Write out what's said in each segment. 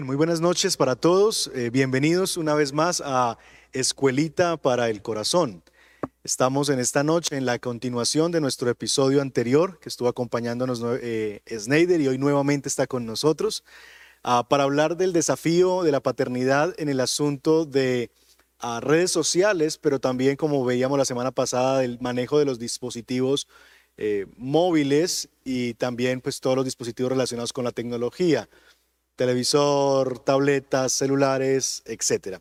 Muy buenas noches para todos. Eh, bienvenidos una vez más a Escuelita para el Corazón. Estamos en esta noche en la continuación de nuestro episodio anterior que estuvo acompañándonos eh, Snyder y hoy nuevamente está con nosotros ah, para hablar del desafío de la paternidad en el asunto de ah, redes sociales, pero también como veíamos la semana pasada del manejo de los dispositivos eh, móviles y también pues todos los dispositivos relacionados con la tecnología televisor, tabletas, celulares, etc.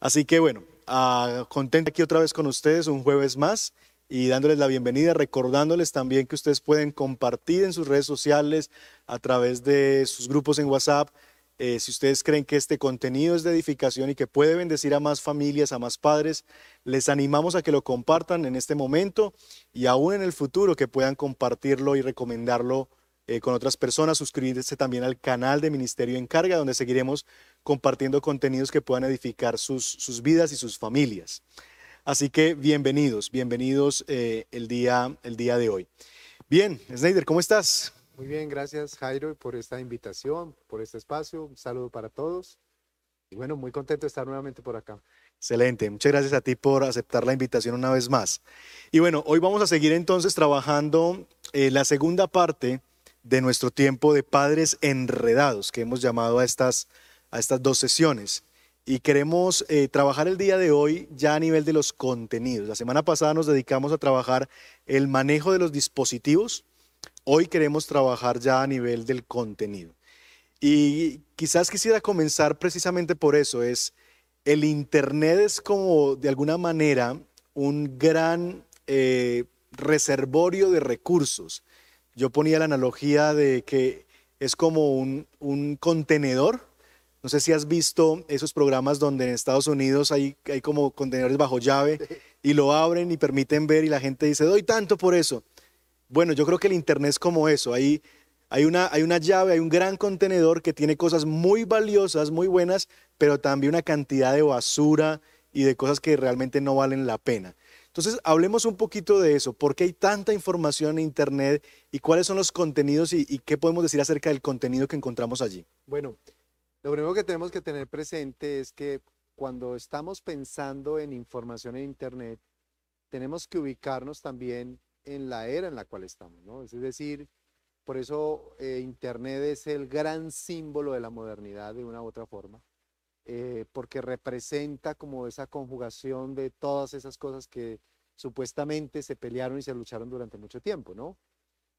Así que bueno, uh, aquí otra vez con ustedes un jueves más y dándoles la bienvenida, recordándoles también que ustedes pueden compartir en sus redes sociales a través de sus grupos en WhatsApp. Eh, si ustedes creen que este contenido es de edificación y que puede bendecir a más familias, a más padres, les animamos a que lo compartan en este momento y aún en el futuro que puedan compartirlo y recomendarlo eh, con otras personas, suscribirse también al canal de Ministerio en Carga, donde seguiremos compartiendo contenidos que puedan edificar sus, sus vidas y sus familias. Así que bienvenidos, bienvenidos eh, el, día, el día de hoy. Bien, Snyder, ¿cómo estás? Muy bien, gracias Jairo por esta invitación, por este espacio. Un saludo para todos. Y bueno, muy contento de estar nuevamente por acá. Excelente, muchas gracias a ti por aceptar la invitación una vez más. Y bueno, hoy vamos a seguir entonces trabajando eh, la segunda parte de nuestro tiempo de padres enredados, que hemos llamado a estas, a estas dos sesiones. Y queremos eh, trabajar el día de hoy ya a nivel de los contenidos. La semana pasada nos dedicamos a trabajar el manejo de los dispositivos. Hoy queremos trabajar ya a nivel del contenido. Y quizás quisiera comenzar precisamente por eso. Es el Internet es como de alguna manera un gran eh, reservorio de recursos yo ponía la analogía de que es como un, contenedor. No sé si has visto esos programas donde en Estados Unidos hay, hay como contenedores bajo llave y lo abren y permiten ver y la gente dice, doy tanto por eso. Bueno, yo creo que el Internet es como eso. Hay, hay, una, hay una llave, hay un gran contenedor que tiene cosas muy valiosas, muy buenas, pero también una cantidad de basura y de cosas que realmente no valen la pena. Entonces, hablemos un poquito de eso. ¿Por qué hay tanta información en Internet y cuáles son los contenidos y, qué podemos decir acerca del contenido que encontramos allí? Bueno, lo primero que tenemos que tener presente es que cuando estamos pensando en información en Internet, tenemos que ubicarnos también en la era en la cual estamos. Es decir, por eso eh, Internet es el gran símbolo de la modernidad de una u otra forma. Eh, porque representa como esa conjugación de todas esas cosas que supuestamente se pelearon y se lucharon durante mucho tiempo, ¿no?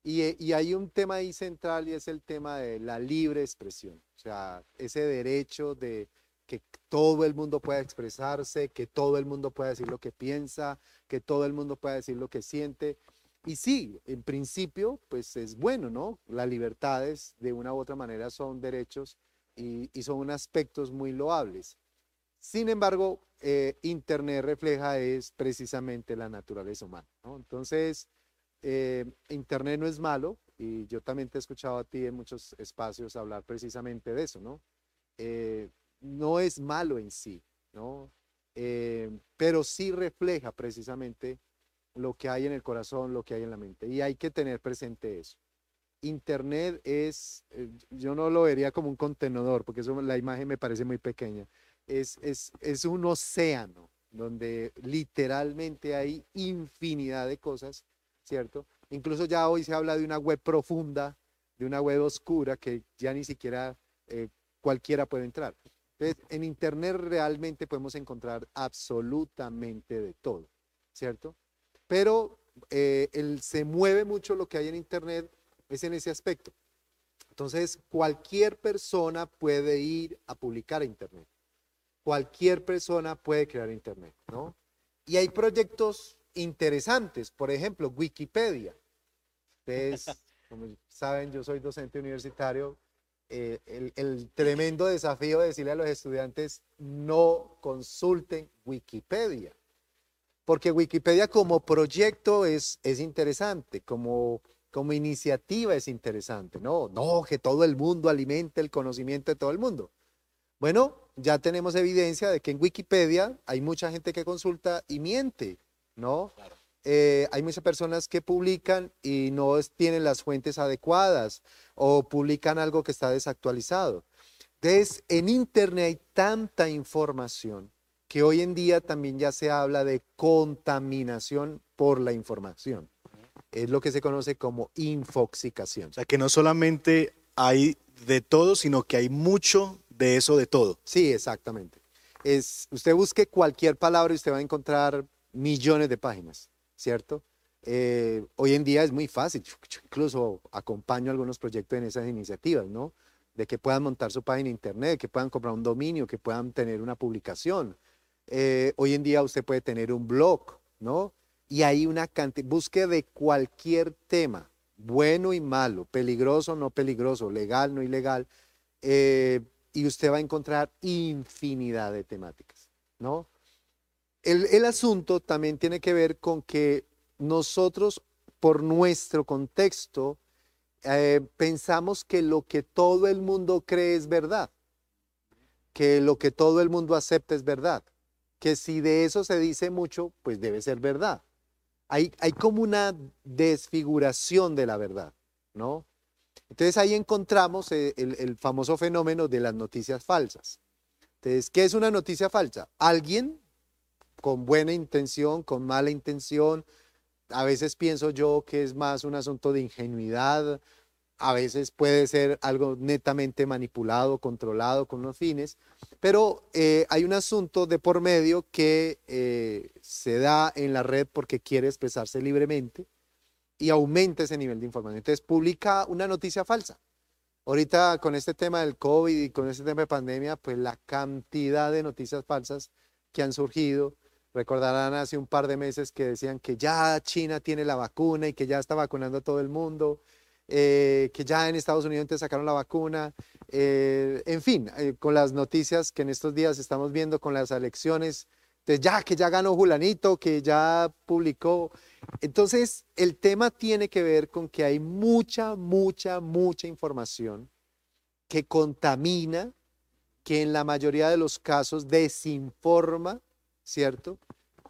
Y, eh, y, hay un tema ahí central y es el tema de la libre expresión, o sea, ese derecho de que todo el mundo pueda expresarse, que todo el mundo pueda decir lo que piensa, que todo el mundo pueda decir lo que siente. Y sí, en principio, pues es bueno, ¿no? Las libertades de una u otra manera son derechos y, son aspectos muy loables. Sin embargo, eh, Internet refleja es precisamente la naturaleza humana. ¿no? Entonces, eh, Internet no es malo y yo también te he escuchado a ti en muchos espacios hablar precisamente de eso, ¿no? Eh, no es malo en sí, ¿no? pero sí refleja precisamente lo que hay en el corazón, lo que hay en la mente y hay que tener presente eso. Internet es, yo no lo vería como un contenedor, porque eso, la imagen me parece muy pequeña es, un océano donde literalmente hay infinidad de cosas, ¿cierto? Incluso ya hoy se habla de una web profunda, de una web oscura que ya ni siquiera eh, cualquiera puede entrar. Entonces, en Internet realmente podemos encontrar absolutamente de todo, ¿cierto? Pero eh, se mueve mucho lo que hay en Internet es en ese aspecto. Entonces, cualquier persona puede ir a publicar a Internet cualquier persona puede crear Internet, ¿no? Y hay proyectos interesantes, por ejemplo, Wikipedia. Ustedes, como saben, yo soy docente universitario. Eh, el, el, tremendo desafío de decirle a los estudiantes no consulten Wikipedia, porque Wikipedia como proyecto es, es interesante, como, como iniciativa es interesante, ¿no? No, que todo el mundo alimente el conocimiento de todo el mundo. Bueno, ya tenemos evidencia de que en Wikipedia hay mucha gente que consulta y miente, ¿no? Eh, hay muchas personas que publican y no tienen las fuentes adecuadas o publican algo que está desactualizado. Entonces, en Internet hay tanta información que hoy en día también ya se habla de contaminación por la información. Es lo que se conoce como infoxicación. O sea, que no solamente hay de todo, sino que hay mucho de eso de todo. Sí, exactamente. Es, usted busque cualquier palabra y usted va a encontrar millones de páginas, ¿cierto? Eh, hoy en día es muy fácil, yo, incluso acompaño algunos proyectos en esas iniciativas, ¿no? De que puedan montar su página de internet, que puedan comprar un dominio, que puedan tener una publicación. Eh, hoy en día usted puede tener un blog, ¿no? Y hay una cantidad, busque de cualquier tema, bueno y malo, peligroso, no peligroso, legal, no ilegal, eh, y usted va a encontrar infinidad de temáticas, ¿no? El, asunto también tiene que ver con que nosotros, por nuestro contexto, eh, pensamos que lo que todo el mundo cree es verdad, que lo que todo el mundo acepta es verdad, que si de eso se dice mucho, pues debe ser verdad. Hay, como una desfiguración de la verdad, ¿no? Entonces ahí encontramos eh, el, famoso fenómeno de las noticias falsas. Entonces, ¿qué es una noticia falsa? Alguien con buena intención, con mala intención, a veces pienso yo que es más un asunto de ingenuidad, a veces puede ser algo netamente manipulado, controlado con unos fines, pero eh, hay un asunto de por medio que eh, se da en la red porque quiere expresarse libremente y aumenta ese nivel de información. Entonces, publica una noticia falsa. Ahorita con este tema del COVID y con este tema de pandemia, pues la cantidad de noticias falsas que han surgido, recordarán hace un par de meses que decían que ya China tiene la vacuna y que ya está vacunando a todo el mundo, eh, que ya en Estados Unidos te sacaron la vacuna, eh, en fin, eh, con las noticias que en estos días estamos viendo con las elecciones, de ya que ya ganó Julanito, que ya publicó, entonces, el tema tiene que ver con que hay mucha, mucha, mucha información que contamina, que en la mayoría de los casos desinforma, ¿cierto?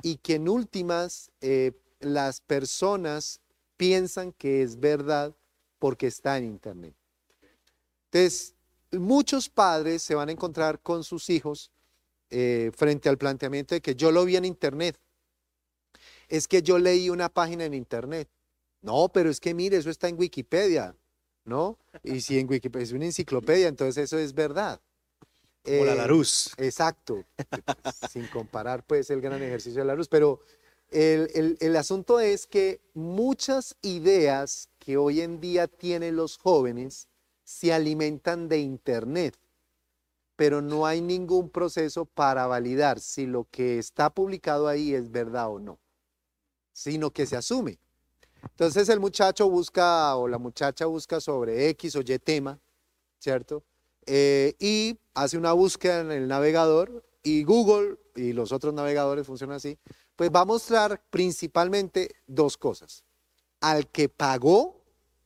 Y que en últimas eh, las personas piensan que es verdad porque está en Internet. Entonces, muchos padres se van a encontrar con sus hijos eh, frente al planteamiento de que yo lo vi en Internet es que yo leí una página en internet. No, pero es que mire, eso está en Wikipedia, ¿no? Y si en Wikipedia es una enciclopedia, entonces eso es verdad. Como la Larus. Eh, exacto, sin comparar pues el gran ejercicio de la luz, pero el, el asunto es que muchas ideas que hoy en día tienen los jóvenes se alimentan de Internet, pero no hay ningún proceso para validar si lo que está publicado ahí es verdad o no sino que se asume. Entonces el muchacho busca o la muchacha busca sobre X o Y tema, ¿cierto? Eh, y hace una búsqueda en el navegador y Google y los otros navegadores funcionan así, pues va a mostrar principalmente dos cosas. Al que pagó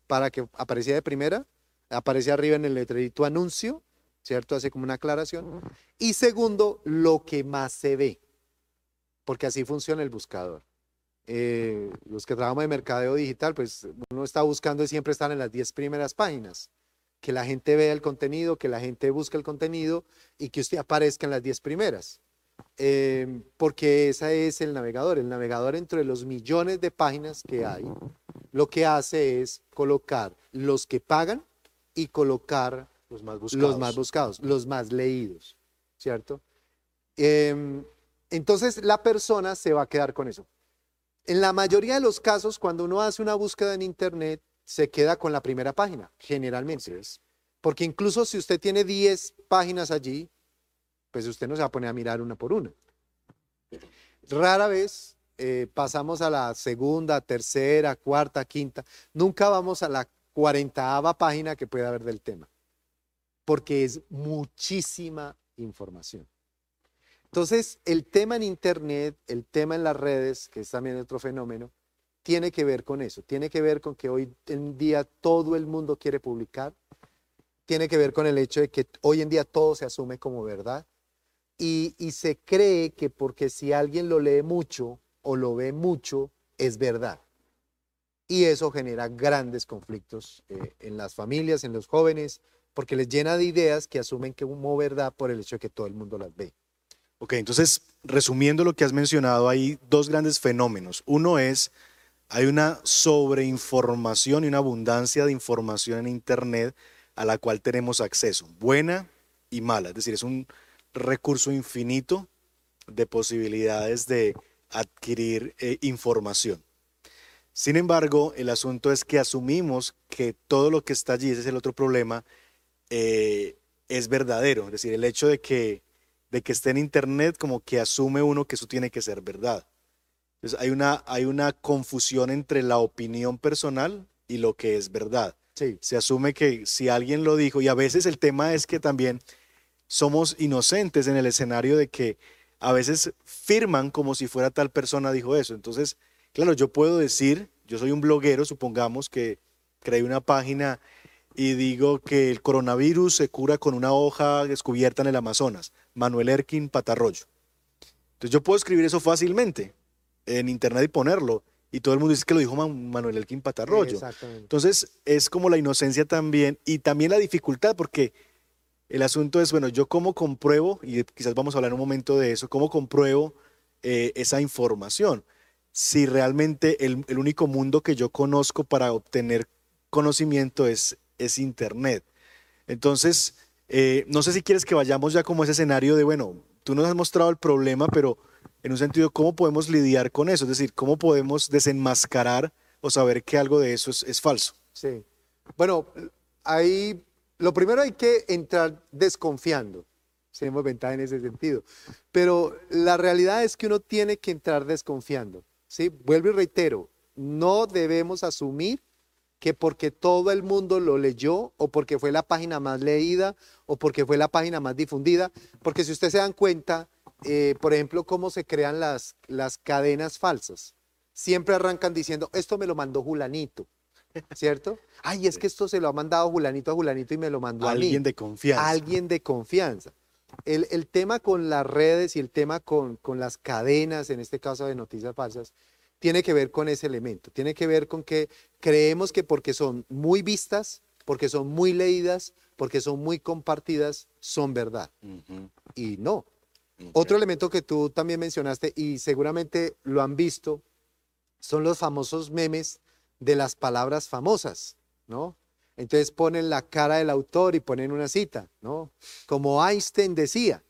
para que apareciera de primera, aparece arriba en el letrerito anuncio, ¿cierto? Hace como una aclaración. Y segundo, lo que más se ve, porque así funciona el buscador. Eh, los que trabajamos de mercadeo digital, pues uno está buscando y siempre están en las 10 primeras páginas. Que la gente vea el contenido, que la gente busque el contenido y que usted aparezca en las 10 primeras. Eh, porque ese es el navegador. El navegador entre los millones de páginas que hay, lo que hace es colocar los que pagan y colocar los más buscados, los más, buscados, los más leídos, ¿cierto? Em, entonces la persona se va a quedar con eso. En la mayoría de los casos, cuando uno hace una búsqueda en Internet, se queda con la primera página, generalmente. Porque incluso si usted tiene 10 páginas allí, pues usted no se va a poner a mirar una por una. Rara vez eh, pasamos a la segunda, tercera, cuarta, quinta. Nunca vamos a la cuarentaava página que pueda haber del tema, porque es muchísima información. Entonces, el tema en Internet, el tema en las redes, que es también otro fenómeno, tiene que ver con eso, tiene que ver con que hoy en día todo el mundo quiere publicar, tiene que ver con el hecho de que hoy en día todo se asume como verdad y, se cree que porque si alguien lo lee mucho o lo ve mucho, es verdad. Y eso genera grandes conflictos eh, en las familias, en los jóvenes, porque les llena de ideas que asumen que como verdad por el hecho de que todo el mundo las ve. Ok, entonces, resumiendo lo que has mencionado, hay dos grandes fenómenos. Uno es, hay una sobreinformación y una abundancia de información en Internet a la cual tenemos acceso, buena y mala. Es decir, es un recurso infinito de posibilidades de adquirir eh, información. Sin embargo, el asunto es que asumimos que todo lo que está allí, ese es el otro problema, eh, es verdadero. Es decir, el hecho de que de que esté en Internet, como que asume uno que eso tiene que ser verdad. Entonces hay una, hay una confusión entre la opinión personal y lo que es verdad. Sí. Se asume que si alguien lo dijo, y a veces el tema es que también somos inocentes en el escenario de que a veces firman como si fuera tal persona dijo eso. Entonces, claro, yo puedo decir, yo soy un bloguero, supongamos que creé una página y digo que el coronavirus se cura con una hoja descubierta en el Amazonas, Manuel Erkin Patarroyo. Entonces yo puedo escribir eso fácilmente en internet y ponerlo. Y todo el mundo dice que lo dijo Manuel Erkin Patarroyo. Entonces es como la inocencia también y también la dificultad porque el asunto es, bueno, yo cómo compruebo, y quizás vamos a hablar un momento de eso, cómo compruebo eh, esa información. Si realmente el, único mundo que yo conozco para obtener conocimiento es es Internet. Entonces, eh, no sé si quieres que vayamos ya como ese escenario de, bueno, tú nos has mostrado el problema, pero en un sentido, ¿cómo podemos lidiar con eso? Es decir, ¿cómo podemos desenmascarar o saber que algo de eso es, falso? Sí. Bueno, ahí lo primero hay que entrar desconfiando. Tenemos ventaja en ese sentido. Pero la realidad es que uno tiene que entrar desconfiando. ¿sí? Vuelvo y reitero, no debemos asumir que porque todo el mundo lo leyó o porque fue la página más leída o porque fue la página más difundida, porque si ustedes se dan cuenta, eh, por ejemplo, cómo se crean las, las cadenas falsas. Siempre arrancan diciendo, esto me lo mandó Julanito, ¿cierto? Ay, es que esto se lo ha mandado Julanito a Julanito y me lo mandó a mí. Alguien de confianza. Alguien de confianza. El, el, tema con las redes y el tema con, con las cadenas, en este caso de noticias falsas, tiene que ver con ese elemento, tiene que ver con que creemos que porque son muy vistas, porque son muy leídas, porque son muy compartidas, son verdad. Y no. Otro elemento que tú también mencionaste y seguramente lo han visto son los famosos memes de las palabras famosas, ¿no? Entonces ponen la cara del autor y ponen una cita, ¿no? Como Einstein decía,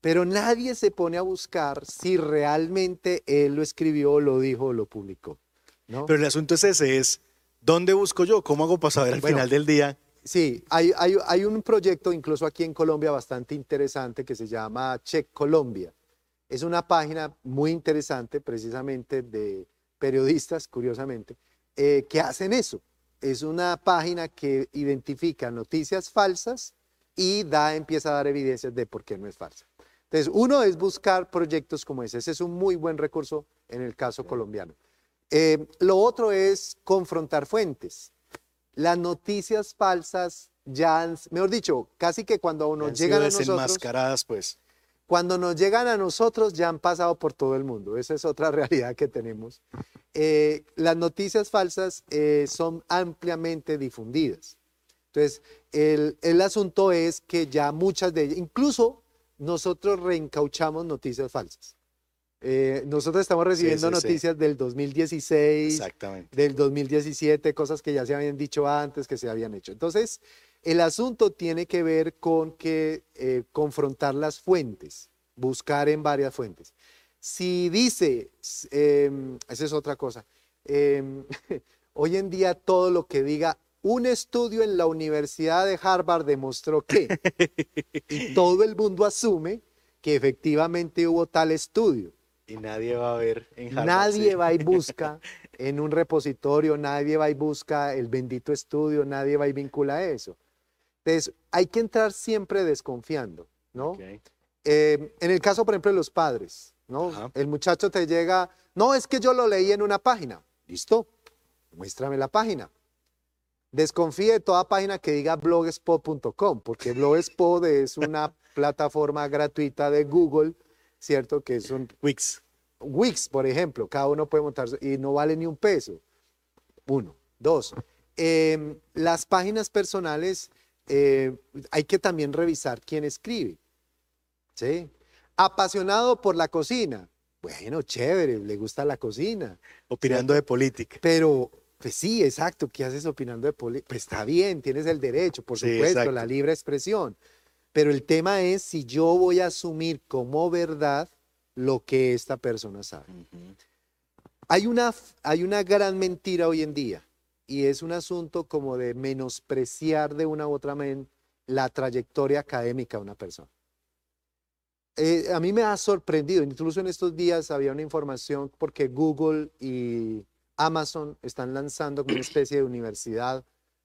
pero nadie se pone a buscar si realmente él lo escribió, lo dijo o lo publicó. ¿no? Pero el asunto es ese, es ¿dónde busco yo? ¿Cómo hago para saber al final del día? Sí, hay, hay, hay, un proyecto incluso aquí en Colombia bastante interesante que se llama Check Colombia. Es una página muy interesante precisamente de periodistas, curiosamente, eh, que hacen eso. Es una página que identifica noticias falsas y da, empieza a dar evidencias de por qué no es falsa. Entonces, uno es buscar proyectos como ese. Ese es un muy buen recurso en el caso colombiano. Eh, lo otro es confrontar fuentes. Las noticias falsas ya han, mejor dicho, casi que cuando nos llegan a nosotros, pues. cuando nos llegan a nosotros ya han pasado por todo el mundo. Esa es otra realidad que tenemos. Eh, las noticias falsas eh, son ampliamente difundidas. Entonces, el, el asunto es que ya muchas de ellas, incluso nosotros reencauchamos noticias falsas. Eh, nosotros estamos recibiendo sí, sí. noticias del 2016, Exactamente. del 2017, cosas que ya se habían dicho antes, que se habían hecho. Entonces, el asunto tiene que ver con que confrontar las fuentes, buscar en varias fuentes. Si dice, em, esa es otra cosa, em, hoy en día todo lo que diga un estudio en la Universidad de Harvard demostró que, y todo el mundo asume que efectivamente hubo tal estudio. Y nadie va a ver en Harvard, Nadie sí. va y busca en un repositorio, nadie va y busca el bendito estudio, nadie va y vincula eso. Entonces, hay que entrar siempre desconfiando, ¿no? Eh, en el caso, por ejemplo, de los padres, ¿no? Ajá. El muchacho te llega, no, es que yo lo leí en una página. Listo, muéstrame la página. Desconfíe de toda página que diga blogspot.com, porque Blogspot es una plataforma gratuita de Google, ¿cierto? Que es un Wix. Wix, por ejemplo, cada uno puede montar su- y no vale ni un peso. Uno. Dos, em, las páginas personales eh, hay que también revisar quién escribe. ¿Sí? Apasionado por la cocina. Bueno, chévere, le gusta la cocina. Opinando de política. Pero, pues sí, exacto, ¿qué haces opinando de política? Pues está bien, tienes el derecho, por Sí, supuesto, exacto. la libre expresión. Pero el tema es si yo voy a asumir como verdad lo que esta persona sabe. Hay una, hay una gran mentira hoy en día y es un asunto como de menospreciar de una u otra manera la trayectoria académica de una persona. Eh, a mí me ha sorprendido, incluso en estos días había una información porque Google y Amazon están lanzando una especie de universidad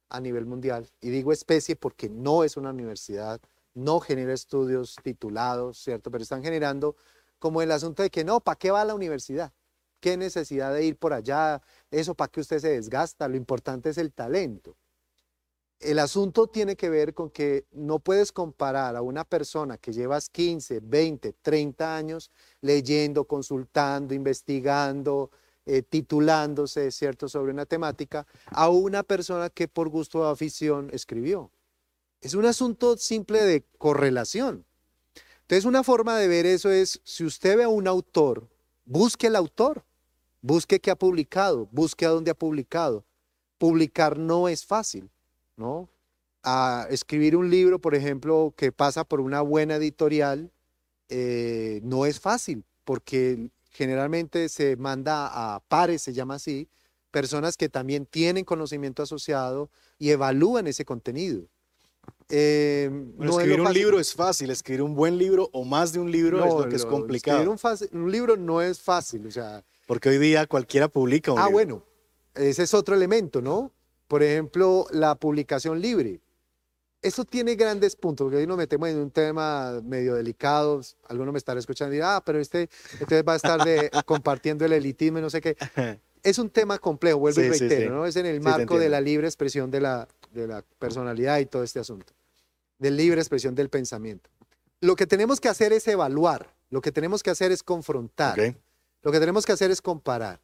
a nivel mundial. Y digo especie porque no es una universidad, no genera estudios titulados, ¿cierto? Pero están generando como el asunto de que no, ¿para qué va a la universidad? ¿Qué necesidad de ir por allá? Eso, ¿para qué usted se desgasta? Lo importante es el talento. El asunto tiene que ver con que no puedes comparar a una persona que llevas 15, 20, 30 años leyendo, consultando, investigando, eh, titulándose, ¿cierto?, sobre una temática, a una persona que por gusto o afición escribió. Es un asunto simple de correlación. Entonces, una forma de ver eso es, si usted ve a un autor, busque el autor, busque qué ha publicado, busque a dónde ha publicado. Publicar no es fácil, ¿no? A escribir un libro, por ejemplo, que pasa por una buena editorial, eh, no es fácil, porque generalmente se manda a pares, se llama así, personas que también tienen conocimiento asociado y evalúan ese contenido. Eh, Bueno, no es escribir un libro es fácil, escribir un buen libro o más de un libro es No, lo que es complicado. escribir un, fácil- un libro no es fácil, o sea, Porque hoy día cualquiera publica un ah, libro. bueno, ese es otro elemento, ¿no? Por ejemplo, la publicación libre. Eso tiene grandes puntos, porque hoy nos metemos en un tema medio delicado. Alguno me estará escuchando y dirá, ah, pero este entonces va a estar de, compartiendo el elitismo y no sé qué. Es un tema complejo, vuelvo y Sí, sí, reitero, sí. ¿no? Es en el Sí, marco de la libre expresión de la, de la personalidad y todo este asunto, de libre expresión del pensamiento. Lo que tenemos que hacer es evaluar, lo que tenemos que hacer es confrontar. Ok. Lo que tenemos que hacer es comparar.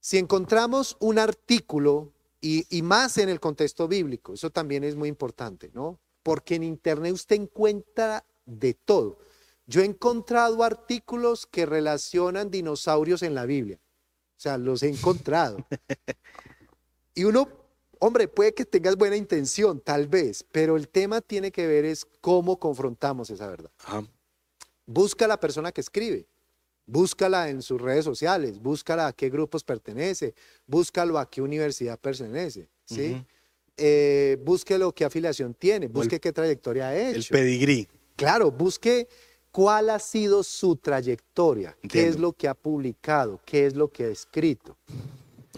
Si encontramos un artículo, y, y más en el contexto bíblico, eso también es muy importante, ¿no? Porque en Internet usted encuentra de todo. Yo he encontrado artículos que relacionan dinosaurios en la Biblia. O sea, los he encontrado. Y uno, hombre, puede que tengas buena intención, tal vez, pero el tema tiene que ver es cómo confrontamos esa verdad. Ajá. Busca a la persona que escribe, búscala en sus redes sociales, búscala a qué grupos pertenece, búscalo a qué universidad pertenece, ¿sí? Ujú. Eh, búsquelo qué afiliación tiene, busque qué trayectoria ha El hecho. pedigrí. Claro, busque cuál ha sido su trayectoria, qué es lo que ha publicado, qué es lo que ha escrito.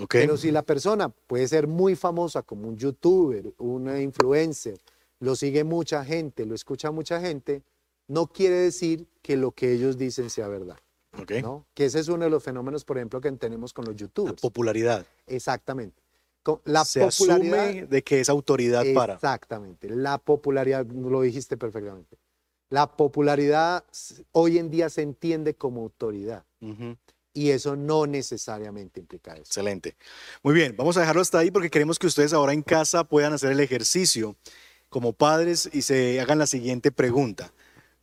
Ok. Pero si la persona puede ser muy famosa como un youtuber, una influencer, lo sigue mucha gente, lo escucha mucha gente, no quiere decir que lo que ellos dicen sea verdad. Que ese es uno de los fenómenos, por ejemplo, que tenemos con los La youtubers. popularidad. Exactamente. La Se popularidad. asume de que es autoridad para. Exactamente. La popularidad, lo dijiste perfectamente. La popularidad hoy en día se entiende como autoridad y eso no necesariamente implica eso. Excelente. Muy bien, vamos a dejarlo hasta ahí porque queremos que ustedes ahora en casa puedan hacer el ejercicio como padres y se hagan la siguiente pregunta.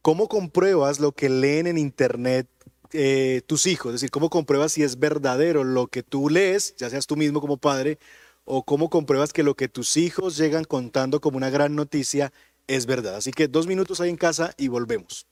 ¿Cómo compruebas lo que leen en internet eh, tus hijos? Es decir, ¿cómo compruebas si es verdadero lo que tú lees, ya seas tú mismo como padre, o cómo compruebas que lo que tus hijos llegan contando como una gran noticia es verdad? Así que dos minutos ahí en casa y volvemos.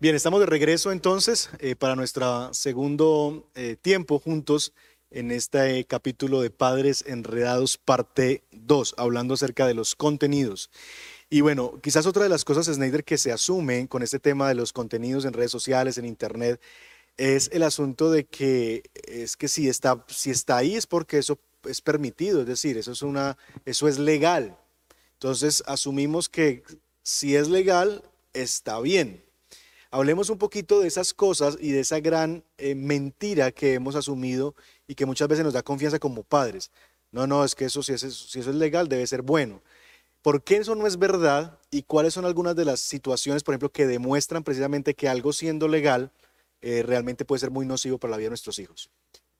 Bien, estamos de regreso entonces eh, para nuestro segundo eh, tiempo juntos en este capítulo de Padres Enredados, parte 2, hablando acerca de los contenidos. Y bueno, quizás otra de las cosas, Snyder, que se asume con este tema de los contenidos en redes sociales, en Internet, es el asunto de que es que si está, si está ahí es porque eso es permitido, es decir, eso es, una, eso es legal. Entonces asumimos que si es legal, está bien. Hablemos un poquito de esas cosas y de esa gran eh, mentira que hemos asumido y que muchas veces nos da confianza como padres. No, no, es que eso si, es, eso es legal debe ser bueno. ¿Por qué eso no es verdad y cuáles son algunas de las situaciones, por ejemplo, que demuestran precisamente que algo siendo legal eh, realmente puede ser muy nocivo para la vida de nuestros hijos?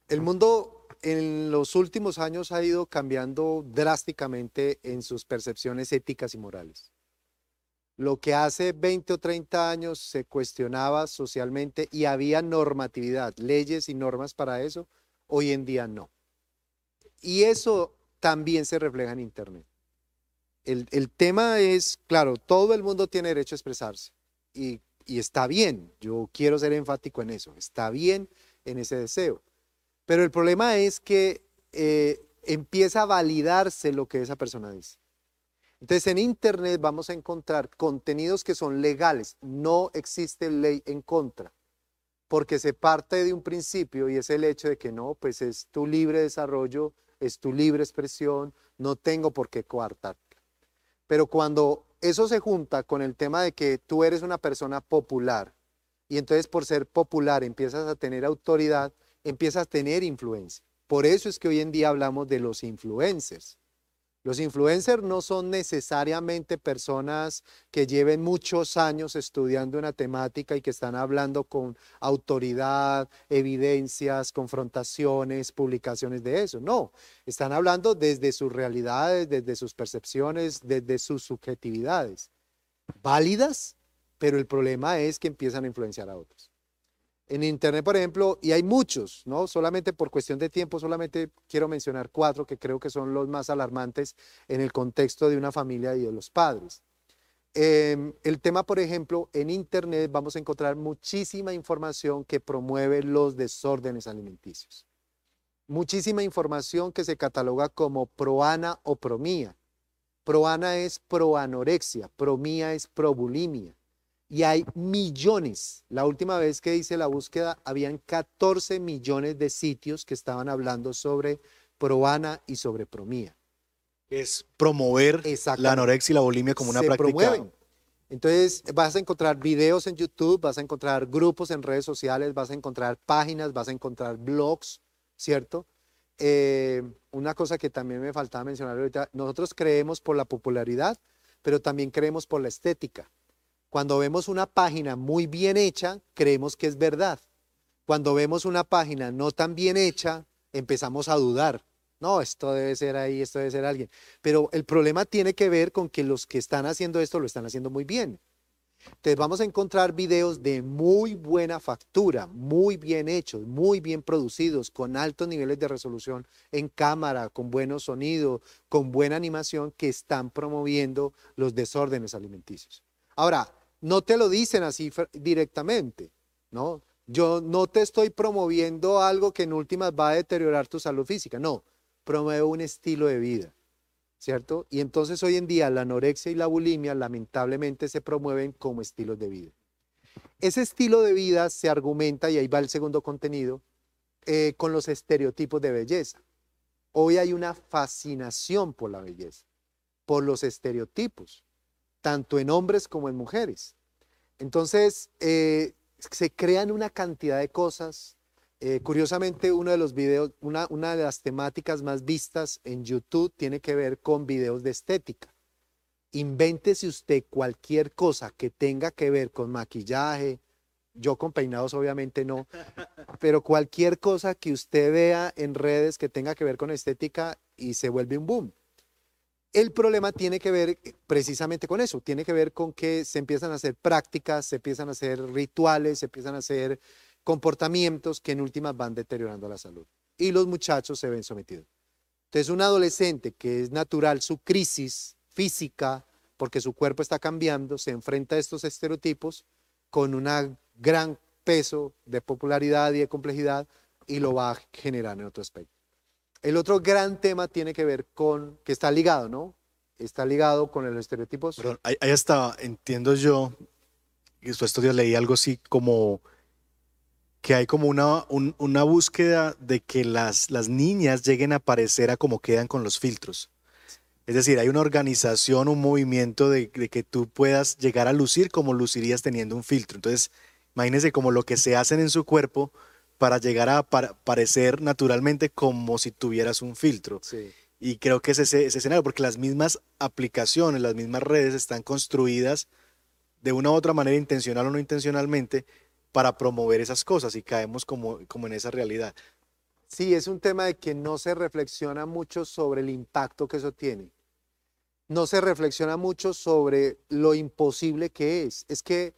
El mundo en los últimos años ha ido cambiando drásticamente en sus percepciones éticas y morales. Lo que hace 20 o 30 años se cuestionaba socialmente y había normatividad, leyes y normas para eso, hoy en día no. Y eso también se refleja en Internet. El, el tema es, claro, todo el mundo tiene derecho a expresarse y, y está bien, yo quiero ser enfático en eso, está bien en ese deseo. Pero el problema es que eh, empieza a validarse lo que esa persona dice. Entonces en Internet vamos a encontrar contenidos que son legales, no existe ley en contra, porque se parte de un principio y es el hecho de que no, pues es tu libre desarrollo, es tu libre expresión, no tengo por qué coartarte. Pero cuando eso se junta con el tema de que tú eres una persona popular y entonces por ser popular empiezas a tener autoridad, empiezas a tener influencia. Por eso es que hoy en día hablamos de los influencers. Los influencers no son necesariamente personas que lleven muchos años estudiando una temática y que están hablando con autoridad, evidencias, confrontaciones, publicaciones de eso. No, están hablando desde sus realidades, desde sus percepciones, desde sus subjetividades. Válidas, pero el problema es que empiezan a influenciar a otros en Internet, por ejemplo, y hay muchos, ¿no? Solamente por cuestión de tiempo, solamente quiero mencionar cuatro que creo que son los más alarmantes en el contexto de una familia y de los padres. Em, el tema, por ejemplo, en Internet vamos a encontrar muchísima información que promueve los desórdenes alimenticios. Muchísima información que se cataloga como proana o promía. Proana es proanorexia, promía es probulimia y hay millones. La última vez que hice la búsqueda, habían 14 millones de sitios que estaban hablando sobre Proana y sobre Promía. Es promover la anorexia y la bulimia como una práctica. Entonces vas a encontrar videos en YouTube, vas a encontrar grupos en redes sociales, vas a encontrar páginas, vas a encontrar blogs, ¿cierto? Eh, una cosa que también me faltaba mencionar ahorita, nosotros creemos por la popularidad, pero también creemos por la estética. Cuando vemos una página muy bien hecha, creemos que es verdad. Cuando vemos una página no tan bien hecha, empezamos a dudar. No, esto debe ser ahí, esto debe ser alguien. Pero el problema tiene que ver con que los que están haciendo esto lo están haciendo muy bien. Entonces vamos a encontrar videos de muy buena factura, muy bien hechos, muy bien producidos, con altos niveles de resolución en cámara, con buenos sonidos, con buena animación, que están promoviendo los desórdenes alimenticios. Ahora, no te lo dicen así directamente, ¿no? Yo no te estoy promoviendo algo que en últimas va a deteriorar tu salud física, no, promuevo un estilo de vida, ¿cierto? Y entonces hoy en día la anorexia y la bulimia lamentablemente se promueven como estilos de vida. Ese estilo de vida se argumenta, y ahí va el segundo contenido, eh, con los estereotipos de belleza. Hoy hay una fascinación por la belleza, por los estereotipos tanto en hombres como en mujeres. Entonces, eh, se crean una cantidad de cosas. Eh, curiosamente, uno de los videos, una, una de las temáticas más vistas en YouTube tiene que ver con videos de estética. Invéntese usted cualquier cosa que tenga que ver con maquillaje, yo con peinados obviamente no, pero cualquier cosa que usted vea en redes que tenga que ver con estética y se vuelve un boom. El problema tiene que ver eh, precisamente con eso, tiene que ver con que se empiezan a hacer prácticas, se empiezan a hacer rituales, se empiezan a hacer comportamientos que en últimas van deteriorando la salud. Y los muchachos se ven sometidos. Entonces, un adolescente que es natural su crisis física, porque su cuerpo está cambiando, se enfrenta a estos estereotipos con un gran peso de popularidad y de complejidad y lo va a generar en otro aspecto. El otro gran tema tiene que ver con, que está ligado, ¿no? Está ligado con los estereotipos. Pero ahí, está, entiendo yo, y estos días leí algo así como que hay como una, una búsqueda de que las, las niñas lleguen a parecer a como quedan con los filtros. Es decir, hay una organización, un movimiento de, de, que tú puedas llegar a lucir como lucirías teniendo un filtro. Entonces, imagínense como lo que se hacen en su cuerpo para llegar a parecer naturalmente como si tuvieras un filtro. Y creo que es ese, escenario, porque las mismas aplicaciones, las mismas redes están construidas de una u otra manera, intencional o no intencionalmente, para promover esas cosas y caemos como, como en esa realidad. Sí, es un tema de que no se reflexiona mucho sobre el impacto que eso tiene. No se reflexiona mucho sobre lo imposible que es. Es que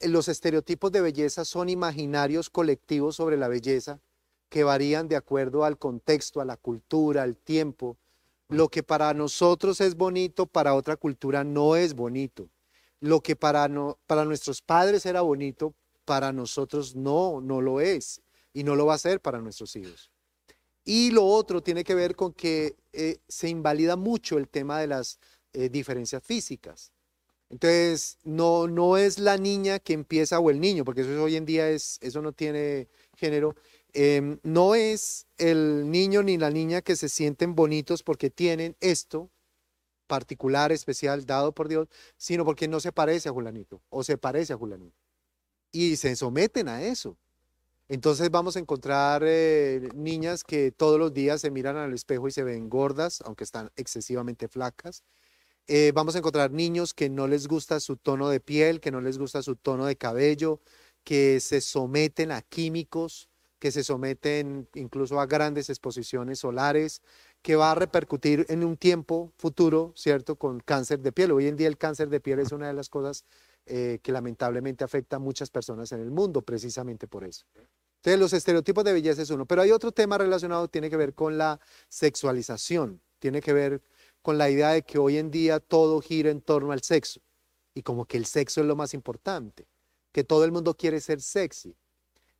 los estereotipos de belleza son imaginarios colectivos sobre la belleza que varían de acuerdo al contexto, a la cultura, al tiempo. Lo que para nosotros es bonito, para otra cultura no es bonito. Lo que para, nuestros padres era bonito, para nosotros no, no lo es. Y no lo va a ser para nuestros hijos. Y lo otro tiene que ver con que eh, se invalida mucho el tema de las eh, diferencias físicas. Entonces, no, no es la niña que empieza o el niño, porque eso hoy en día es, eso no tiene género. Em, no es el niño ni la niña que se sienten bonitos porque tienen esto particular, especial, dado por Dios, sino porque no se parece a Julanito o se parece a Julanito. Y se someten a eso. Entonces vamos a encontrar eh, niñas que todos los días se miran al espejo y se ven gordas, aunque están excesivamente flacas. Eh, vamos a encontrar niños que no les gusta su tono de piel, que no les gusta su tono de cabello, que se someten a químicos, que se someten incluso a grandes exposiciones solares, que va a repercutir en un tiempo futuro, ¿cierto?, con cáncer de piel. Hoy en día el cáncer de piel es una de las cosas eh, que lamentablemente afecta a muchas personas en el mundo, precisamente por eso. Entonces, los estereotipos de belleza es uno, pero hay otro tema relacionado, tiene que ver con la sexualización, tiene que ver con la idea de que hoy en día todo gira en torno al sexo y como que el sexo es lo más importante, que todo el mundo quiere ser sexy,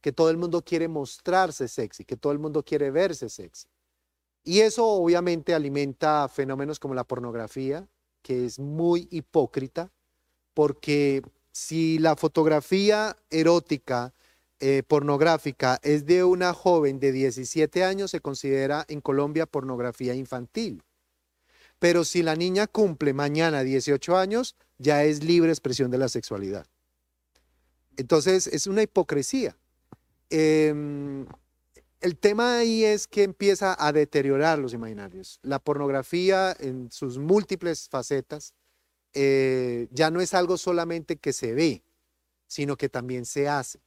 que todo el mundo quiere mostrarse sexy, que todo el mundo quiere verse sexy. Y eso obviamente alimenta fenómenos como la pornografía, que es muy hipócrita, porque si la fotografía erótica eh, pornográfica es de una joven de 17 años, se considera en Colombia pornografía infantil. Pero si la niña cumple mañana 18 años, ya es libre expresión de la sexualidad. Entonces es una hipocresía. Em, el tema ahí es que empieza a deteriorar los imaginarios. La pornografía en sus múltiples facetas eh, ya no es algo solamente que se ve, sino que también se hace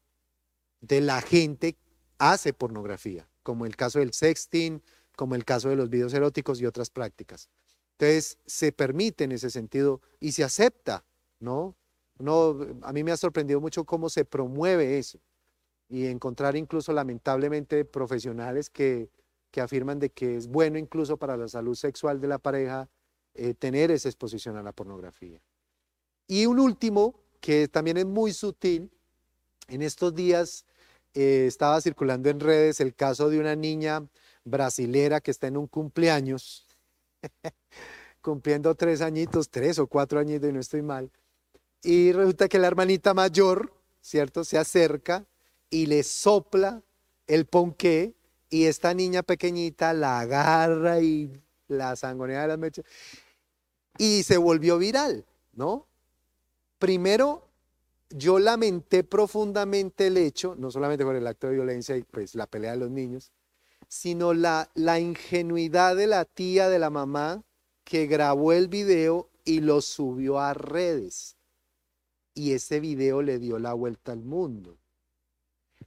de la gente hace pornografía, como el caso del sexting, como el caso de los videos eróticos y otras prácticas. Entonces, se permite en ese sentido y se acepta, ¿no? no a mí me ha sorprendido mucho cómo se promueve eso y encontrar incluso lamentablemente profesionales que, que afirman de que es bueno incluso para la salud sexual de la pareja eh, tener esa exposición a la pornografía. Y un último, que también es muy sutil, en estos días eh, estaba circulando en redes el caso de una niña brasilera que está en un cumpleaños, cumpliendo tres añitos, tres o cuatro añitos y no estoy mal, y resulta que la hermanita mayor, ¿cierto?, se acerca y le sopla el ponqué y esta niña pequeñita la agarra y la sangonea de las mechas y se volvió viral, ¿no? Primero yo lamenté profundamente el hecho, no solamente por el acto de violencia y pues la pelea de los niños, sino la, la ingenuidad de la tía, de la mamá, que grabó el video y lo subió a redes. Y ese video le dio la vuelta al mundo.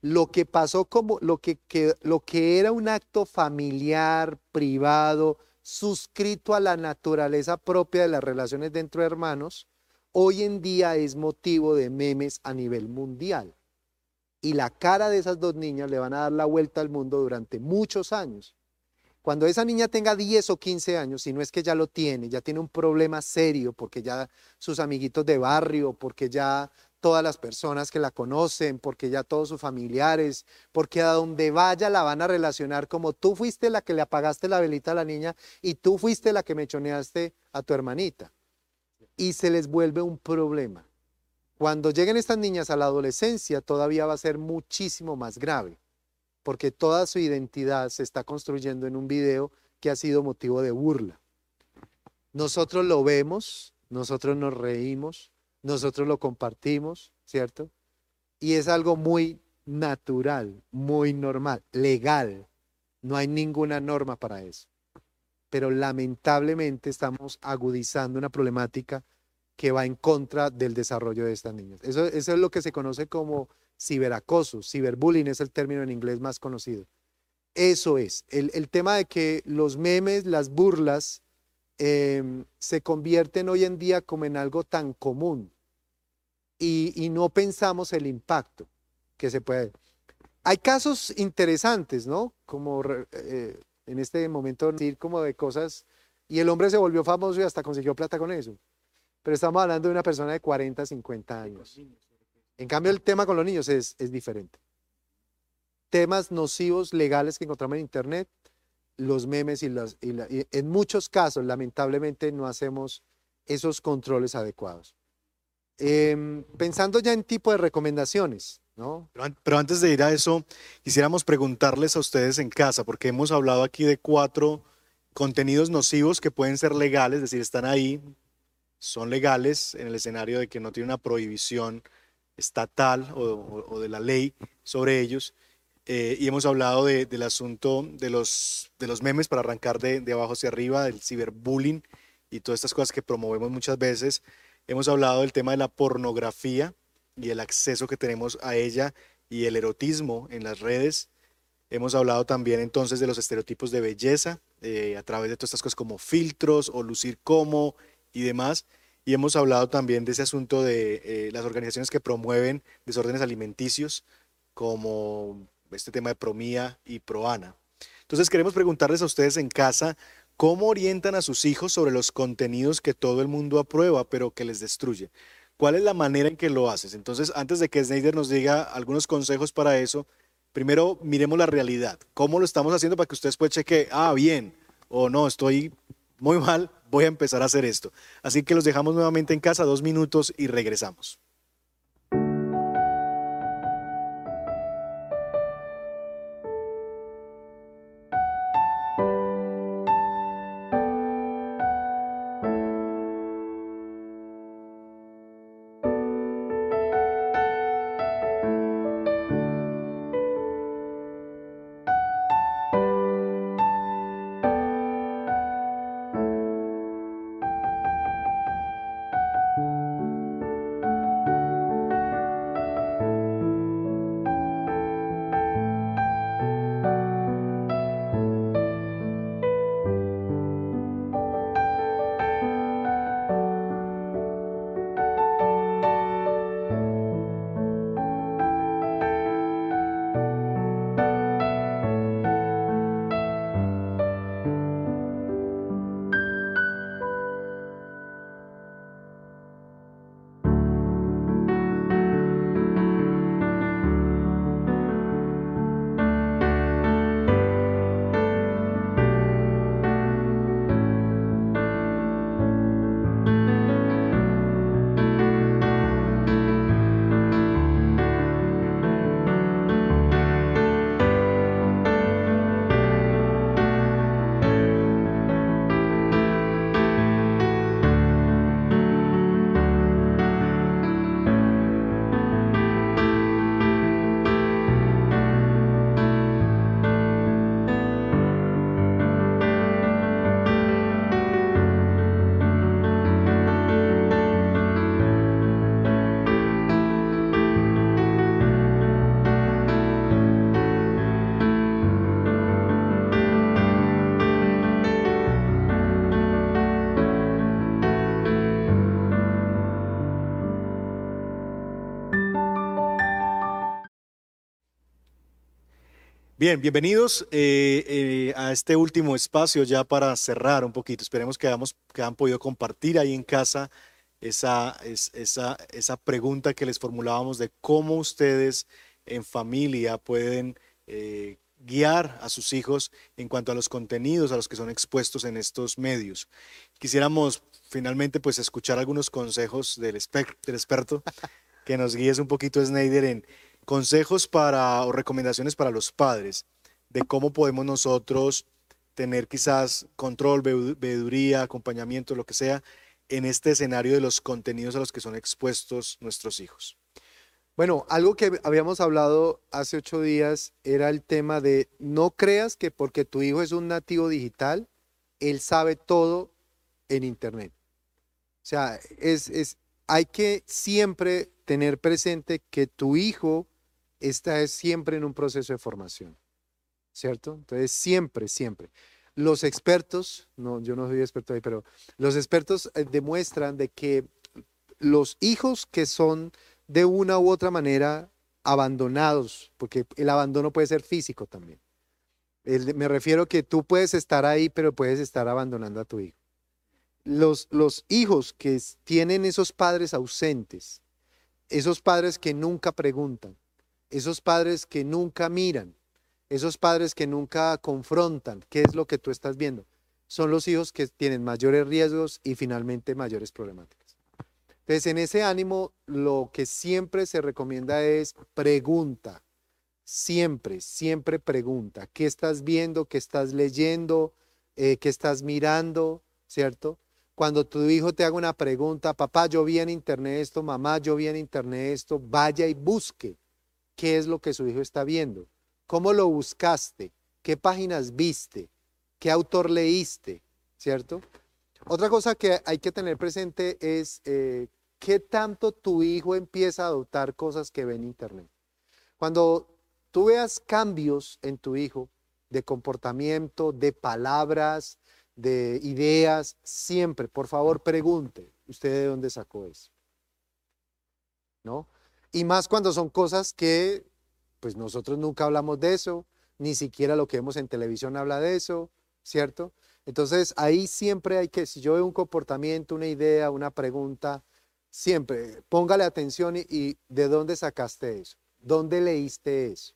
Lo que pasó como lo que, que, lo que era un acto familiar, privado, suscrito a la naturaleza propia de las relaciones dentro de hermanos, hoy en día es motivo de memes a nivel mundial. Y la cara de esas dos niñas le van a dar la vuelta al mundo durante muchos años. Cuando esa niña tenga 10 o 15 años, si no es que ya lo tiene, ya tiene un problema serio, porque ya sus amiguitos de barrio, porque ya todas las personas que la conocen, porque ya todos sus familiares, porque a donde vaya la van a relacionar como tú fuiste la que le apagaste la velita a la niña y tú fuiste la que mechoneaste a tu hermanita y se les vuelve un problema. Cuando lleguen estas niñas a la adolescencia todavía va a ser muchísimo más grave, porque toda su identidad se está construyendo en un video que ha sido motivo de burla. Nosotros lo vemos, nosotros nos reímos, nosotros lo compartimos, ¿cierto? Y es algo muy natural, muy normal, legal. No hay ninguna norma para eso pero lamentablemente estamos agudizando una problemática que va en contra del desarrollo de estas niñas. Eso, es lo que se conoce como ciberacoso, ciberbullying es el término en inglés más conocido. Eso es, el, tema de que los memes, las burlas, em, se convierten hoy en día como en algo tan común y, no pensamos el impacto que se puede. Hay casos interesantes, ¿no? Como eh, en este momento decir como de cosas, y el hombre se volvió famoso y hasta consiguió plata con eso. Pero estamos hablando de una persona de 40, 50 años. En cambio, el tema con los niños es, es diferente. Temas nocivos legales que encontramos en Internet, los memes y, las, y, en muchos casos, lamentablemente, no hacemos esos controles adecuados. Em, pensando ya en tipo de recomendaciones, pero, antes de ir a eso, quisiéramos preguntarles a ustedes en casa, porque hemos hablado aquí de cuatro contenidos nocivos que pueden ser legales, es decir, están ahí, son legales en el escenario de que no tiene una prohibición estatal o, de la ley sobre ellos. eh, y hemos hablado del asunto de los, de los memes para arrancar de, de abajo hacia arriba, del ciberbullying y todas estas cosas que promovemos muchas veces. Hemos hablado del tema de la pornografía y el acceso que tenemos a ella y el erotismo en las redes. Hemos hablado también entonces de los estereotipos de belleza eh, a través de todas estas cosas como filtros o lucir como y demás. Y hemos hablado también de ese asunto de eh, las organizaciones que promueven desórdenes alimenticios como este tema de Promía y Proana. Entonces queremos preguntarles a ustedes en casa cómo orientan a sus hijos sobre los contenidos que todo el mundo aprueba pero que les destruye. ¿Cuál es la manera en que lo haces? Entonces, antes de que Snyder nos diga algunos consejos para eso, primero miremos la realidad. ¿Cómo lo estamos haciendo para que ustedes puedan chequear, ah, bien, o no, estoy muy mal, voy a empezar a hacer esto? Así que los dejamos nuevamente en casa dos minutos y regresamos. Bien, bienvenidos eh, eh, a este último espacio ya para cerrar un poquito. Esperemos que, hayamos, que han podido compartir ahí en casa esa, esa, esa pregunta que les formulábamos de cómo ustedes en familia pueden eh, guiar a sus hijos en cuanto a los contenidos a los que son expuestos en estos medios. Quisiéramos finalmente pues escuchar algunos consejos del, del experto que nos guíes un poquito, Snyder, en consejos para o recomendaciones para los padres de cómo podemos nosotros tener quizás control, veeduría, acompañamiento, lo que sea, en este escenario de los contenidos a los que son expuestos nuestros hijos. Bueno, algo que habíamos hablado hace ocho días era el tema de no creas que porque tu hijo es un nativo digital, él sabe todo en Internet. O sea, es, es, hay que siempre tener presente que tu hijo esta es siempre en un proceso de formación, ¿cierto? Entonces, siempre, siempre. Los expertos, no, yo no soy experto ahí, pero los expertos eh, demuestran de que los hijos que son de una u otra manera abandonados, porque el abandono puede ser físico también. me refiero que tú puedes estar ahí, pero puedes estar abandonando a tu hijo. Los, los hijos que tienen esos padres ausentes, esos padres que nunca preguntan, esos padres que nunca miran, esos padres que nunca confrontan qué es lo que tú estás viendo, son los hijos que tienen mayores riesgos y finalmente mayores problemáticas. Entonces, en ese ánimo, lo que siempre se recomienda es pregunta. Siempre, siempre pregunta. ¿Qué estás viendo? ¿Qué estás leyendo? Eh, ¿Qué estás mirando? ¿Cierto? Cuando tu hijo te haga una pregunta, papá, yo vi en internet esto, mamá, yo vi en internet esto, vaya y busque qué es lo que su hijo está viendo. cómo lo buscaste, qué páginas viste, qué autor leíste, ¿cierto? Otra cosa que hay que tener presente es eh, qué tanto tu hijo empieza a adoptar cosas que ve en Internet. Cuando tú veas cambios en tu hijo de comportamiento, de palabras, de ideas, siempre, por favor, pregunte, ¿usted de dónde sacó eso? ¿No? Y más cuando son cosas que, pues nosotros nunca hablamos de eso, ni siquiera lo que vemos en televisión habla de eso, ¿cierto? Entonces ahí siempre hay que, si yo veo un comportamiento, una idea, una pregunta, siempre póngale atención y, de dónde sacaste eso, dónde leíste eso.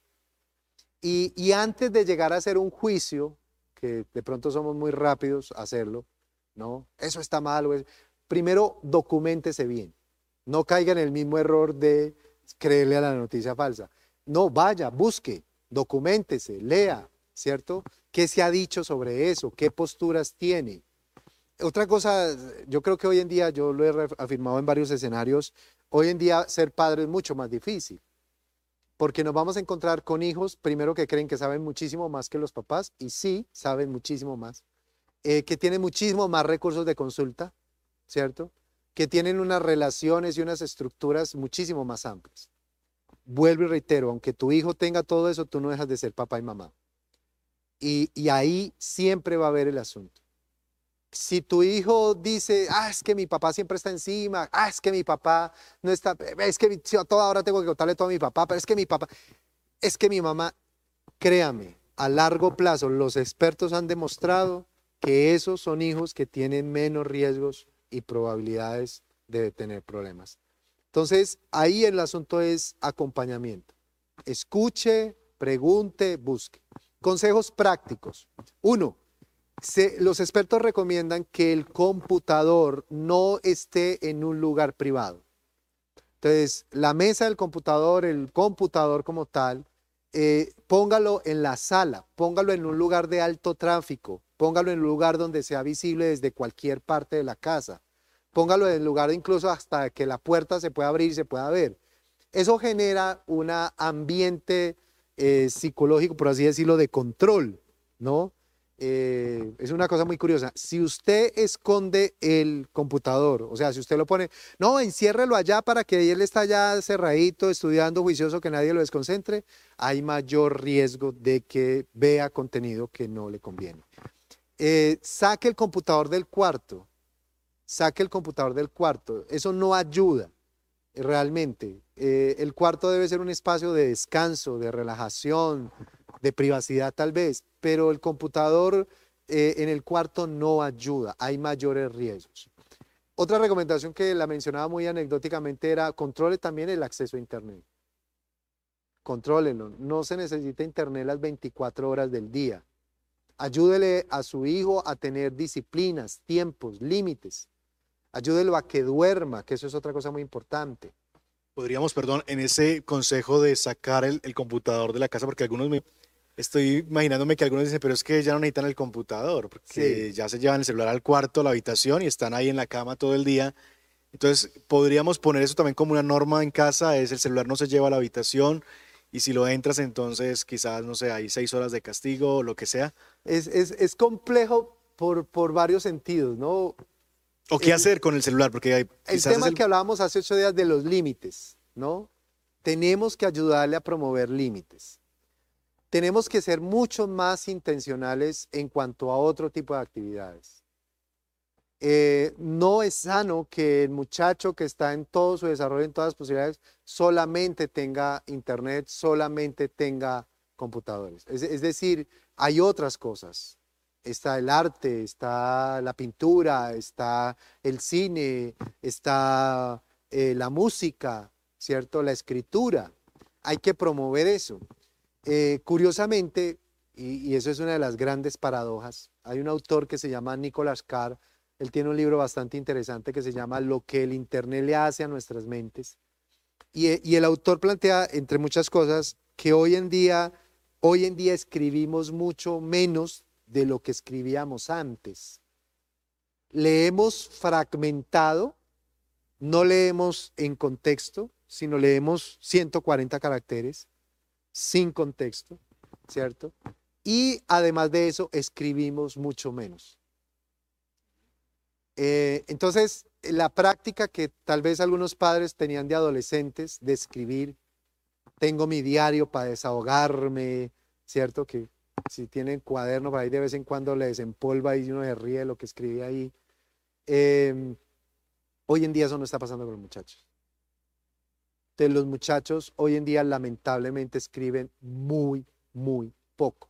Y, y, antes de llegar a hacer un juicio, que de pronto somos muy rápidos a hacerlo, ¿no? Eso está mal. Primero, documentese bien. No caiga en el mismo error de creerle a la noticia falsa. No, vaya, busque, documentese, lea, ¿cierto? ¿Qué se ha dicho sobre eso? ¿Qué posturas tiene? Otra cosa, yo creo que hoy en día, yo lo he afirmado en varios escenarios, hoy en día ser padre es mucho más difícil, porque nos vamos a encontrar con hijos, primero que creen que saben muchísimo más que los papás, y sí, saben muchísimo más, eh, que tienen muchísimo más recursos de consulta, ¿cierto? Que tienen unas relaciones y unas estructuras muchísimo más amplias. Vuelvo y reitero, aunque tu hijo tenga todo eso, tú no dejas de ser papá y mamá. Y, y ahí siempre va a haber el asunto si tu hijo dice, ah, es que mi papá siempre está encima, ah, es que mi papá no está, es que a toda hora tengo que contarle todo a mi papá, pero es que mi papá, es que mi mamá, créame, a largo plazo los expertos han demostrado que esos son hijos que tienen menos riesgos y probabilidades de tener problemas. Entonces, ahí el asunto es acompañamiento. Escuche, pregunte, busque. Consejos prácticos. Uno, los expertos recomiendan que el computador no esté en un lugar privado. Entonces, la mesa del computador, el computador como tal, eh, póngalo en la sala, póngalo en un lugar de alto tráfico, póngalo en un lugar donde sea visible desde cualquier parte de la casa, póngalo en el lugar incluso hasta que la puerta se pueda abrir y se pueda ver. Eso genera un ambiente eh, psicológico, por así decirlo, de control, ¿no? Eh, es una cosa muy curiosa. Si usted esconde el computador, o sea, si usted lo pone, no, enciérrelo allá para que él está allá cerradito, estudiando juicioso, que nadie lo desconcentre, hay mayor riesgo de que vea contenido que no le conviene. Eh, saque el computador del cuarto, saque el computador del cuarto, eso no ayuda realmente. Eh, el cuarto debe ser un espacio de descanso, de relajación, de privacidad tal vez, pero el computador eh, en el cuarto no ayuda, hay mayores riesgos. Otra recomendación que la mencionaba muy anecdóticamente era controle también el acceso a Internet. Contrólelo, no se necesita Internet las 24 horas del día. Ayúdele a su hijo a tener disciplinas, tiempos, límites. Ayúdelo a que duerma, que eso es otra cosa muy importante. Podríamos, perdón, en ese consejo de sacar el, el computador de la casa, porque algunos me, Estoy imaginándome que algunos dicen, pero es que ya no necesitan el computador, porque ya se llevan el celular al cuarto, a la habitación y están ahí en la cama todo el día. Entonces, podríamos poner eso también como una norma en casa, es el celular no se lleva a la habitación y si lo entras, entonces quizás, no sé, hay seis horas de castigo o lo que sea. Es, es, es complejo por, por varios sentidos, ¿no? ¿O qué hacer con el celular? Porque hay, el tema que hablábamos hace ocho días de los límites, ¿no? Tenemos que ayudarle a promover límites tenemos que ser mucho más intencionales en cuanto a otro tipo de actividades. Eh, no es sano que el muchacho que está en todo su desarrollo, en todas las posibilidades, solamente tenga internet, solamente tenga computadores. Es, decir, hay otras cosas. Está el arte, está la pintura, está el cine, está eh, la música, ¿cierto? La escritura. Hay que promover eso. Eh, curiosamente, y, eso es una de las grandes paradojas, hay un autor que se llama Nicolas Carr, él tiene un libro bastante interesante que se llama Lo que el Internet le hace a nuestras mentes. Y, y el autor plantea, entre muchas cosas, que hoy en día, hoy en día escribimos mucho menos de lo que escribíamos antes. Leemos fragmentado, no leemos en contexto, sino leemos 140 caracteres sin contexto. ¿cierto? Y además de eso, escribimos mucho menos. Eh, entonces, la práctica que tal vez algunos padres tenían de adolescentes de escribir, tengo mi diario para desahogarme, ¿cierto? Que si tienen cuaderno para ahí de vez en cuando le desempolva y uno se ríe lo que escribí ahí. Em, hoy en día eso no está pasando con los muchachos. De los muchachos hoy en día lamentablemente escriben muy, muy poco.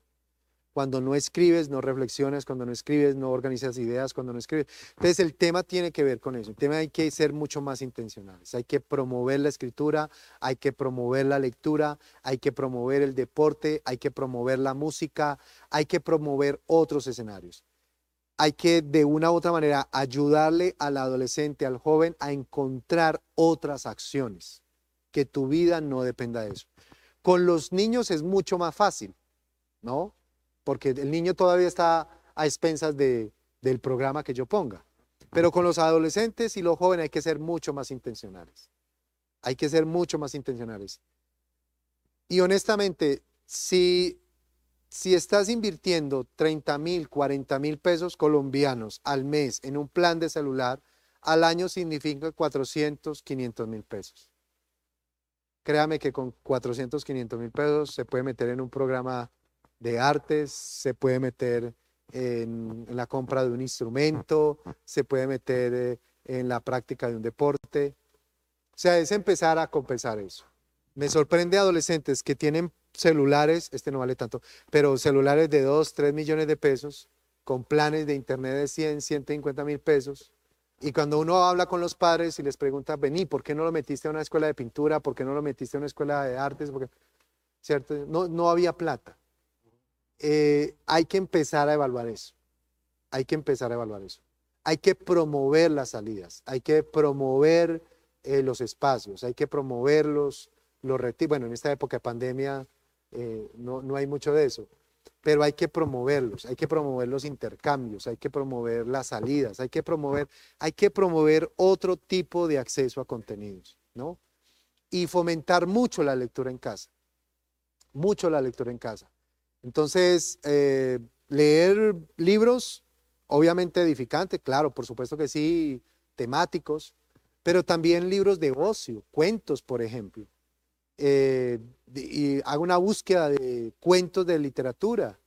Cuando no escribes, no reflexionas, cuando no escribes, no organizas ideas, cuando no escribes. Entonces el tema tiene que ver con eso. El tema hay que ser mucho más intencionales. Hay que promover la escritura, hay que promover la lectura, hay que promover el deporte, hay que promover la música, hay que promover otros escenarios. Hay que de una u otra manera ayudarle al adolescente, al joven a encontrar otras acciones, que tu vida no dependa de eso. Con los niños es mucho más fácil, ¿no? Porque el niño todavía está a expensas de, del programa que yo ponga. Pero con los adolescentes y los jóvenes hay que ser mucho más intencionales. Hay que ser mucho más intencionales. Y honestamente, si, si estás invirtiendo 30 mil, 40 mil pesos colombianos al mes en un plan de celular, al año significa 400, 500 mil pesos. Créame que con 400, 500 mil pesos se puede meter en un programa de artes, se puede meter en, la compra de un instrumento, se puede meter eh, en la práctica de un deporte. O sea, es empezar a compensar eso. Me sorprende adolescentes que tienen celulares, este no vale tanto, pero celulares de 2, 3 millones de pesos, con planes de internet de 100, 150 mil pesos. Y cuando uno habla con los padres y les pregunta, vení, ¿por qué no lo metiste a una escuela de pintura? ¿Por qué no lo metiste a una escuela de artes? Porque, ¿cierto? No, no había plata. Eh, hay que empezar a evaluar eso. Hay que empezar a evaluar eso. Hay que promover las salidas, hay que promover eh, los espacios, hay que promover los, los retiros. Bueno, en esta época de pandemia eh, no, no hay mucho de eso, pero hay que promoverlos, hay que promover los intercambios, hay que promover las salidas, hay que promover, hay que promover otro tipo de acceso a contenidos, ¿no? Y fomentar mucho la lectura en casa, mucho la lectura en casa. Entonces, eh, leer libros, obviamente edificantes, claro, por supuesto que sí, temáticos, pero también libros de ocio, cuentos, por ejemplo. Eh, y hago una búsqueda de cuentos de literatura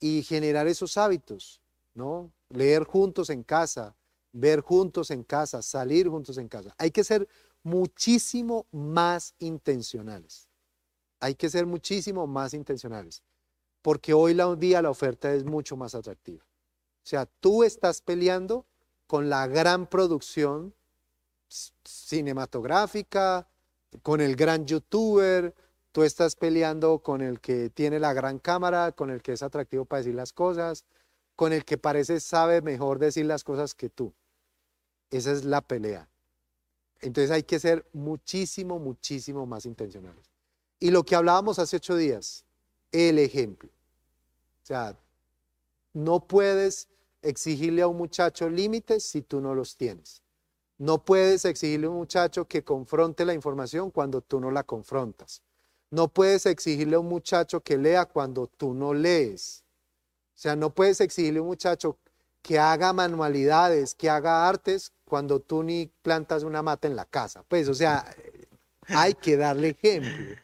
y generar esos hábitos, ¿no? Leer juntos en casa, ver juntos en casa, salir juntos en casa. Hay que ser muchísimo más intencionales. Hay que ser muchísimo más intencionales porque hoy la, día la oferta es mucho más atractiva. O sea, tú estás peleando con la gran producción cinematográfica, con el gran youtuber, tú estás peleando con el que tiene la gran cámara, con el que es atractivo para decir las cosas, con el que parece sabe mejor decir las cosas que tú. Esa es la pelea. Entonces hay que ser muchísimo, muchísimo más intencionales. Y lo que hablábamos hace ocho días, el ejemplo. O sea, no puedes exigirle a un muchacho límites si tú no los tienes. No puedes exigirle a un muchacho que confronte la información cuando tú no la confrontas. No puedes exigirle a un muchacho que lea cuando tú no lees. O sea, no puedes exigirle a un muchacho que haga manualidades, que haga artes cuando tú ni plantas una mata en la casa. Pues, o sea, hay que darle ejemplo,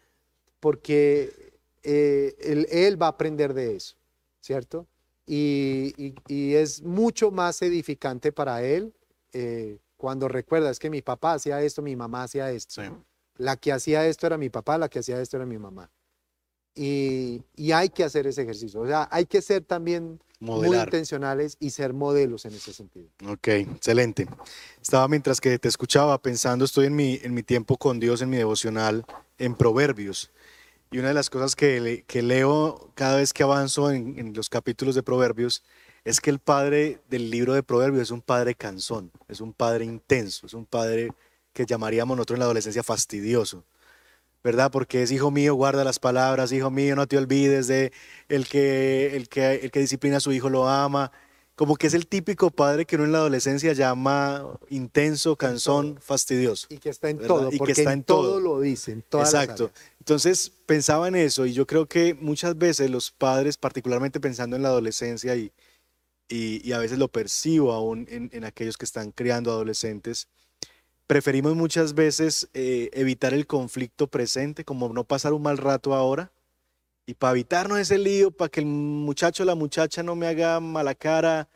porque eh, él va a aprender de eso. ¿cierto? Y, es mucho más edificante para él eh, cuando recuerda, es que mi papá hacía esto, mi mamá hacía esto. La que hacía esto era mi papá, la que hacía esto era mi mamá. Y, hay que hacer ese ejercicio. O sea, hay que ser también muy intencionales y ser modelos en ese sentido. Ok, excelente. Estaba mientras que te escuchaba pensando, estoy en mi, en mi tiempo con Dios, en mi devocional, en Proverbios. Y una de las cosas que, leo cada vez que avanzo en, los capítulos de Proverbios es que el padre del libro de Proverbios es un padre cansón, es un padre intenso, es un padre que llamaríamos nosotros en la adolescencia fastidioso, ¿verdad? Porque es hijo mío, guarda las palabras, hijo mío, no te olvides de el que, el que, el que disciplina a su hijo lo ama, como que es el típico padre que uno en la adolescencia llama intenso, cansón, fastidioso. Y que está en todo, porque que está en, todo. lo dicen. Exacto. Entonces pensaba en eso y yo creo que muchas veces los padres, particularmente pensando en la adolescencia y, y, a veces lo percibo aún en, aquellos que están criando adolescentes, preferimos muchas veces eh, evitar el conflicto presente, como no pasar un mal rato ahora, y para evitarnos ese lío, para que el muchacho o la muchacha no me haga mala cara,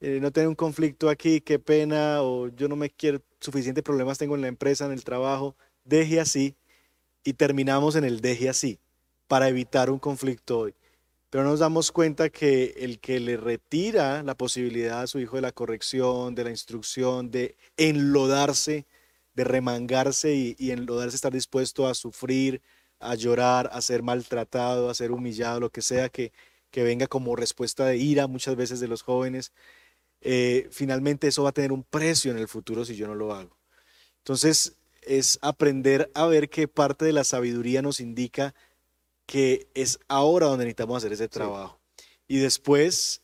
eh, no tener un conflicto aquí, qué pena, o yo no me quiero, suficientes problemas tengo en la empresa, en el trabajo, deje así, y terminamos en el deje así, para evitar un conflicto hoy pero nos damos cuenta que el que le retira la posibilidad a su hijo de la corrección, de la instrucción, de enlodarse, de remangarse y, enlodarse, estar dispuesto a sufrir, a llorar, a ser maltratado, a ser humillado, lo que sea que, que venga como respuesta de ira muchas veces de los jóvenes, eh, finalmente eso va a tener un precio en el futuro si yo no lo hago. Entonces es aprender a ver que parte de la sabiduría nos indica que es ahora donde necesitamos hacer ese trabajo. Y después,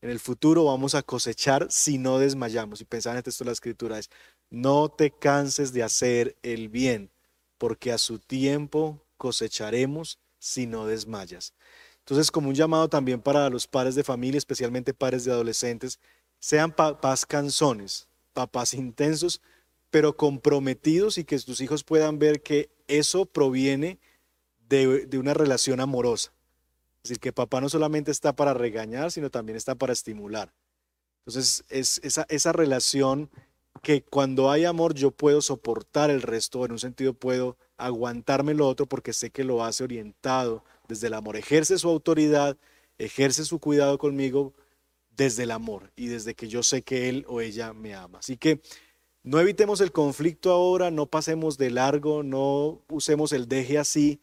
en el futuro, vamos a cosechar si no desmayamos. Y pensaba en el texto de la escritura, es, no te canses de hacer el bien, porque a su tiempo cosecharemos si no desmayas. Entonces, como un llamado también para los padres de familia, especialmente padres de adolescentes, sean papás canzones, papás intensos, pero comprometidos y que tus hijos puedan ver que eso proviene de, una relación amorosa. Es decir, que papá no solamente está para regañar, sino también está para estimular. Entonces, es esa, esa relación que cuando hay amor yo puedo soportar el resto, en un sentido puedo aguantarme lo otro porque sé que lo hace orientado desde el amor. Ejerce su autoridad, ejerce su cuidado conmigo desde el amor y desde que yo sé que él o ella me ama. Así que no evitemos el conflicto ahora, no pasemos de largo, no usemos el deje así,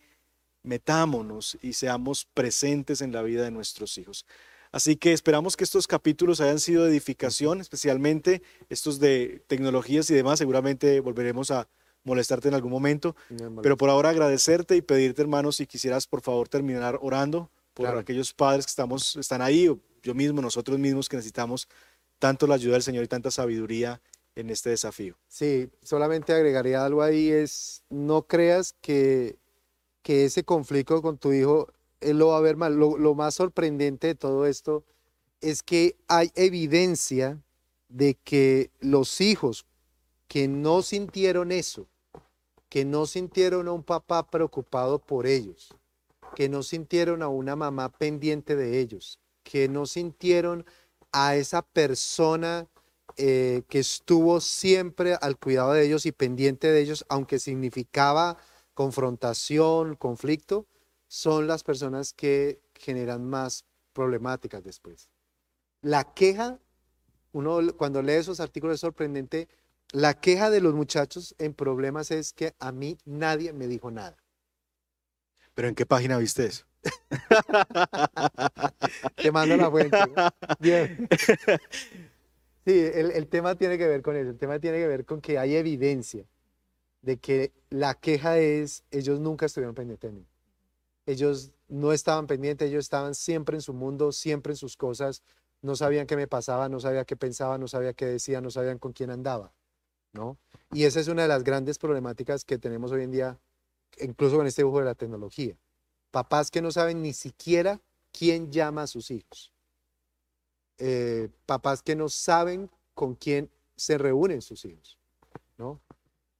metámonos y seamos presentes en la vida de nuestros hijos. Así que esperamos que estos capítulos hayan sido de edificación, especialmente estos de tecnologías y demás. Seguramente volveremos a molestarte en algún momento, pero por ahora agradecerte y pedirte, hermanos, si quisieras por favor terminar orando por aquellos padres que estamos, están ahí, o yo mismo, nosotros mismos que necesitamos tanto la ayuda del Señor y tanta sabiduría en este desafío. Sí, solamente agregaría algo ahí, es no creas que que ese conflicto con tu hijo, él lo va a ver mal. Lo, más sorprendente de todo esto es que hay evidencia de que los hijos que no sintieron eso, que no sintieron a un papá preocupado por ellos, que no sintieron a una mamá pendiente de ellos, que no sintieron a esa persona eh, que estuvo siempre al cuidado de ellos y pendiente de ellos, aunque significaba confrontación, conflicto, son las personas que generan más problemáticas después. La queja, uno cuando lee esos artículos es sorprendente, la queja de los muchachos en problemas es que a mí nadie me dijo nada. ¿Pero en qué página viste eso? Te mando la fuente. Bien. Sí, el, tema tiene que ver con eso, el tema tiene que ver con que hay evidencia de que la queja es, ellos nunca estuvieron pendientes de mí. Ellos no estaban pendientes, ellos estaban siempre en su mundo, siempre en sus cosas, no sabían qué me pasaba, no sabía qué pensaba, no sabía qué decía, no sabían con quién andaba, ¿no? Y esa es una de las grandes problemáticas que tenemos hoy en día, incluso con este dibujo de la tecnología. Papás que no saben ni siquiera quién llama a sus hijos. Eh, papás que no saben con quién se reúnen sus hijos, ¿no?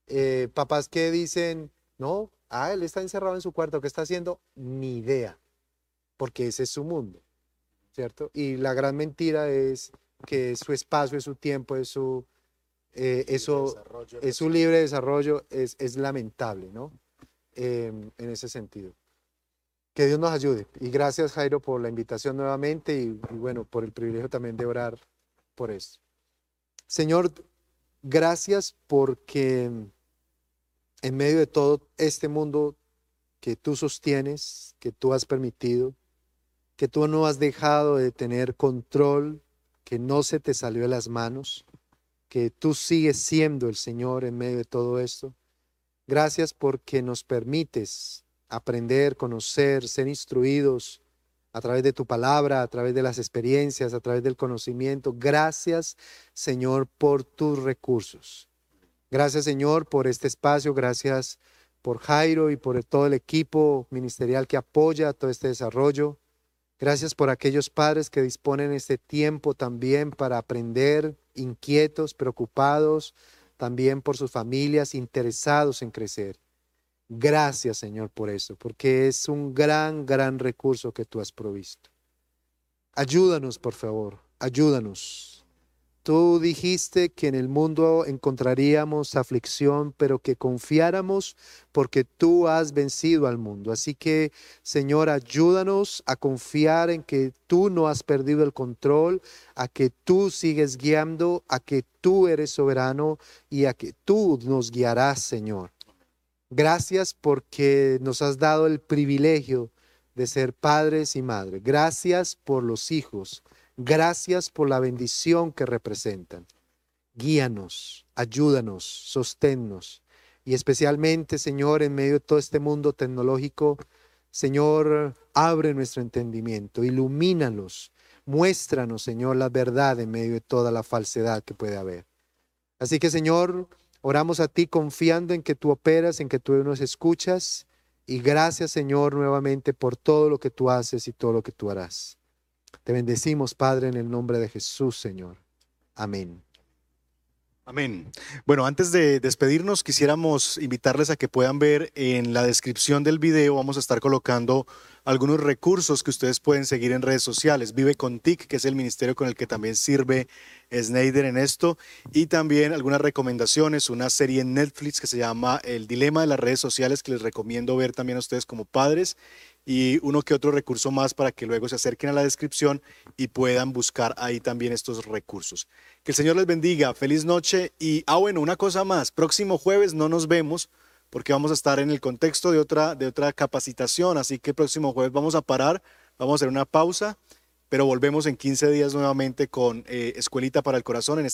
Eh, papás que dicen, no, ah, él está encerrado en su cuarto, ¿qué está haciendo? Ni idea, porque ese es su mundo, ¿cierto? Y la gran mentira es que su espacio, es su tiempo, es su, eh, eso, es su libre desarrollo, es, es lamentable, ¿no? Em, en ese sentido. Que Dios nos ayude. Y gracias, Jairo, por la invitación nuevamente y, bueno, por el privilegio también de orar por esto. Señor, gracias porque en medio de todo este mundo que tú sostienes, que tú has permitido, que tú no has dejado de tener control, que no se te salió de las manos, que tú sigues siendo el Señor en medio de todo esto. Gracias porque nos permites aprender, conocer, ser instruidos a través de tu palabra, a través de las experiencias, a través del conocimiento. Gracias, Señor, por tus recursos. Gracias Señor por este espacio, gracias por Jairo y por todo el equipo ministerial que apoya todo este desarrollo. Gracias por aquellos padres que disponen este tiempo también para aprender, inquietos, preocupados, también por sus familias, interesados en crecer. Gracias, Señor, por eso, porque es un gran, gran recurso que tú has provisto. Ayúdanos, por favor, ayúdanos. Tú dijiste que en el mundo encontraríamos aflicción, pero que confiáramos porque tú has vencido al mundo. Así que, Señor, ayúdanos a confiar en que tú no has perdido el control, a que tú sigues guiando, a que tú eres soberano y a que tú nos guiarás, Señor. Gracias porque nos has dado el privilegio de ser padres y madres. Gracias por los hijos. Gracias por la bendición que representan. Guíanos, ayúdanos, sosténnos. Y especialmente, Señor, en medio de todo este mundo tecnológico, Señor, abre nuestro entendimiento, ilumínalos, muéstranos, Señor, la verdad en medio de toda la falsedad que puede haber. Así que, Señor, oramos a ti confiando en que tú operas, en que tú nos escuchas. Y gracias, Señor, nuevamente por todo lo que tú haces y todo lo que tú harás. Te bendecimos, Padre, en el nombre de Jesús, Señor. Amén. Amén. Bueno, antes de despedirnos, quisiéramos invitarles a que puedan ver en la descripción del video, vamos a estar colocando algunos recursos que ustedes pueden seguir en redes sociales. Vive con TIC, que es el ministerio con el que también sirve Snyder en esto, y también algunas recomendaciones, una serie en Netflix que se llama El Dilema de las redes sociales, que les recomiendo ver también a ustedes como padres, y uno que otro recurso más para que luego se acerquen a la descripción y puedan buscar ahí también estos recursos. Que el Señor les bendiga, feliz noche. Y, ah bueno, una cosa más, próximo jueves no nos vemos porque vamos a estar en el contexto de otra, de otra capacitación, así que próximo jueves vamos a parar, vamos a hacer una pausa, pero volvemos en 15 días nuevamente con eh, Escuelita para el Corazón. En